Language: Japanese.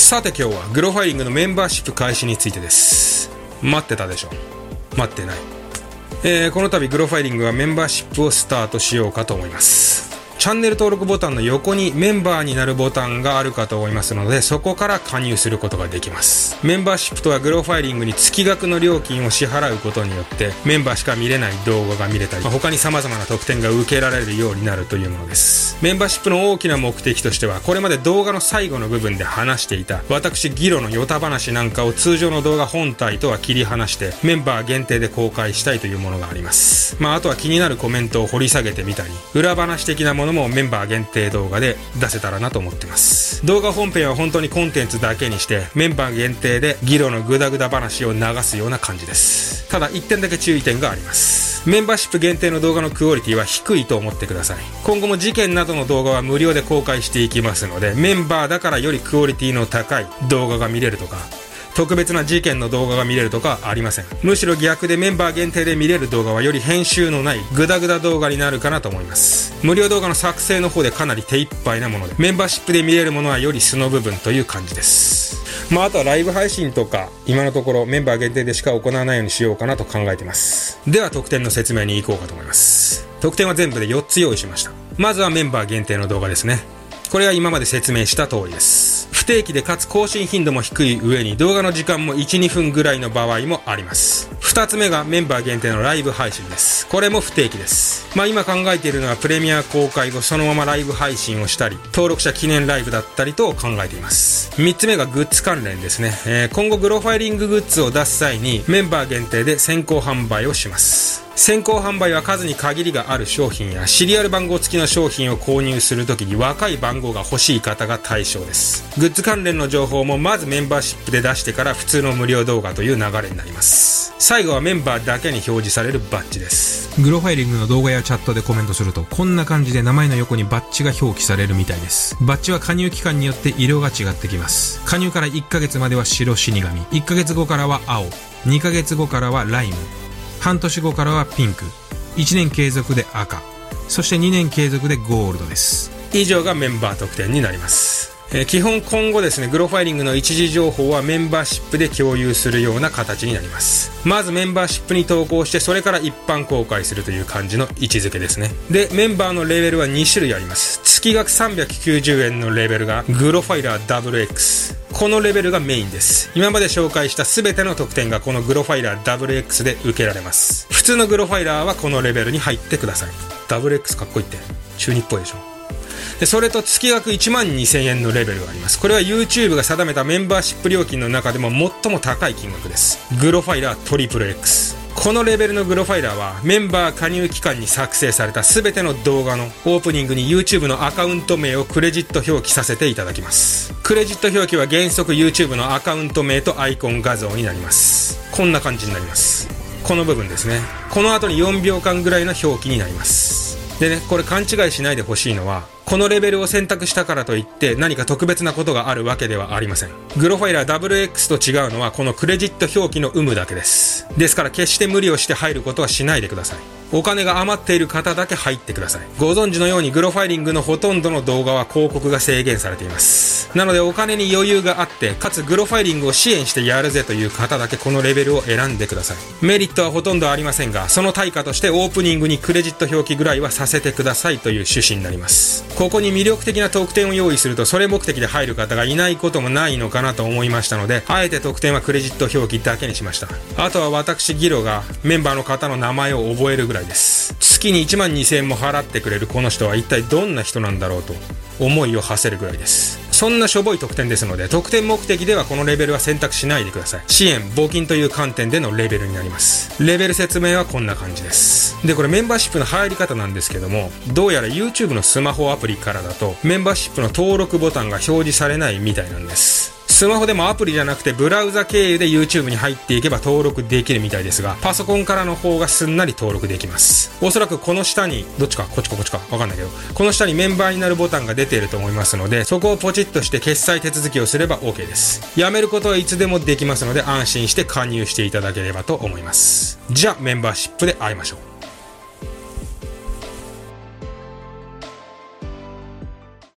さて今日はグロファイリングのメンバーシップ開始についてです。待ってたでしょ。待ってない、えー、この度グロファイリングはメンバーシップをスタートしようかと思います。チャンネル登録ボタンの横にメンバーになるボタンがあるかと思いますので、そこから加入することができます。メンバーシップとはグロファイリングに月額の料金を支払うことによって、メンバーしか見れない動画が見れたり、他に様々な特典が受けられるようになるというものです。メンバーシップの大きな目的としては、これまで動画の最後の部分で話していた、私ギロのヨタ話なんかを通常の動画本体とは切り離して、メンバー限定で公開したいというものがあります。まあ、あとは気になるコメントを掘り下げてみたり、裏話的なものもメンバー限定動画で出せたらなと思ってます。動画本編は本当にコンテンツだけにしてメンバー限定でギロのグダグダ話を流すような感じです。ただ1点だけ注意点があります。メンバーシップ限定の動画のクオリティは低いと思ってください。今後も事件などの動画は無料で公開していきますのでメンバーだからよりクオリティの高い動画が見れるとか特別な事件の動画が見れるとかありませんむしろ逆でメンバー限定で見れる動画はより編集のないグダグダ動画になるかなと思います無料動画の作成の方でかなり手一杯なものでメンバーシップで見れるものはより素の部分という感じですまあ、あとはライブ配信とか、今のところメンバー限定でしか行わないようにしようかなと考えています。では、特典の説明に行こうかと思います。特典は全部で4つ用意しました。まずはメンバー限定の動画ですね。これは今まで説明した通りです。不定期でかつ更新頻度も低い上に動画の時間も1、2分ぐらいの場合もあります。2つ目がメンバー限定のライブ配信です。これも不定期です。まあ今考えているのはプレミア公開後そのままライブ配信をしたり、登録者記念ライブだったりと考えています。3つ目がグッズ関連ですね。えー、今後グロファイリンググッズを出す際にメンバー限定で先行販売をします。先行販売は数に限りがある商品やシリアル番号付きの商品を購入するときに若い番号が欲しい方が対象です。グッズ関連の情報もまずメンバーシップで出してから普通の無料動画という流れになります。最後はメンバーだけに表示されるバッジです。グロファイリングの動画やチャットでコメントするとこんな感じで名前の横にバッジが表記されるみたいです。バッジは加入期間によって色が違ってきます。加入から1ヶ月までは白死神、1ヶ月後からは青、2ヶ月後からはライム、半年後からはピンク、1年継続で赤、そして2年継続でゴールドです。以上がメンバー特典になります。えー、基本今後ですね、グロファイリングの一時情報はメンバーシップで共有するような形になります。まずメンバーシップに投稿して、それから一般公開するという感じの位置づけですね。で、メンバーのレベルは2種類あります。月額390円のレベルがグロファイラー WX。このレベルがメインです。今まで紹介した全ての特典がこのグロファイラー WX で受けられます。普通のグロファイラーはこのレベルに入ってください。WX かっこいいって。中日っぽいでしょ。でそれと月額1万2000円のレベルがありますこれは YouTube が定めたメンバーシップ料金の中でも最も高い金額ですグロファイラートリプル X このレベルのグロファイラーはメンバー加入期間に作成された全ての動画のオープニングに YouTube のアカウント名をクレジット表記させていただきます。クレジット表記は原則 YouTube のアカウント名とアイコン画像になります。こんな感じになります。この部分ですね。この後に4秒間ぐらいの表記になります。でねこれ勘違いしないでほしいのはこのレベルを選択したからといって何か特別なことがあるわけではありません。グロファイラー WX と違うのはこのクレジット表記の有無だけです。ですから決して無理をして入ることはしないでください。お金が余っている方だけ入ってください。ご存知のようにグロファイリングのほとんどの動画は広告が制限されています。なのでお金に余裕があって、かつグロファイリングを支援してやるぜという方だけこのレベルを選んでください。メリットはほとんどありませんが、その対価としてオープニングにクレジット表記ぐらいはさせてくださいという趣旨になります。ここに魅力的な特典を用意するとそれ目的で入る方がいないこともないのかなと思いましたので、あえて特典はクレジット表記だけにしました。あとは私ギロがメンバーの方の名前を覚えるぐらいいです。月に1万2000円も払ってくれるこの人は一体どんな人なんだろうと思いを馳せるぐらいです。そんなしょぼい特典ですので特典目的ではこのレベルは選択しないでください。支援募金という観点でのレベルになります。レベル説明はこんな感じです。でこれメンバーシップの入り方なんですけどもどうやら YouTube のスマホアプリからだとメンバーシップの登録ボタンが表示されないみたいなんです。スマホでもアプリじゃなくてブラウザ経由で YouTube に入っていけば登録できるみたいですが、パソコンからの方がすんなり登録できます。おそらくこの下に、どっちか、こっちかこっちか、わかんないけど、この下にメンバーになるボタンが出ていると思いますので、そこをポチッとして決済手続きをすれば OK です。やめることはいつでもできますので、安心して加入していただければと思います。じゃあ、メンバーシップで会いましょう。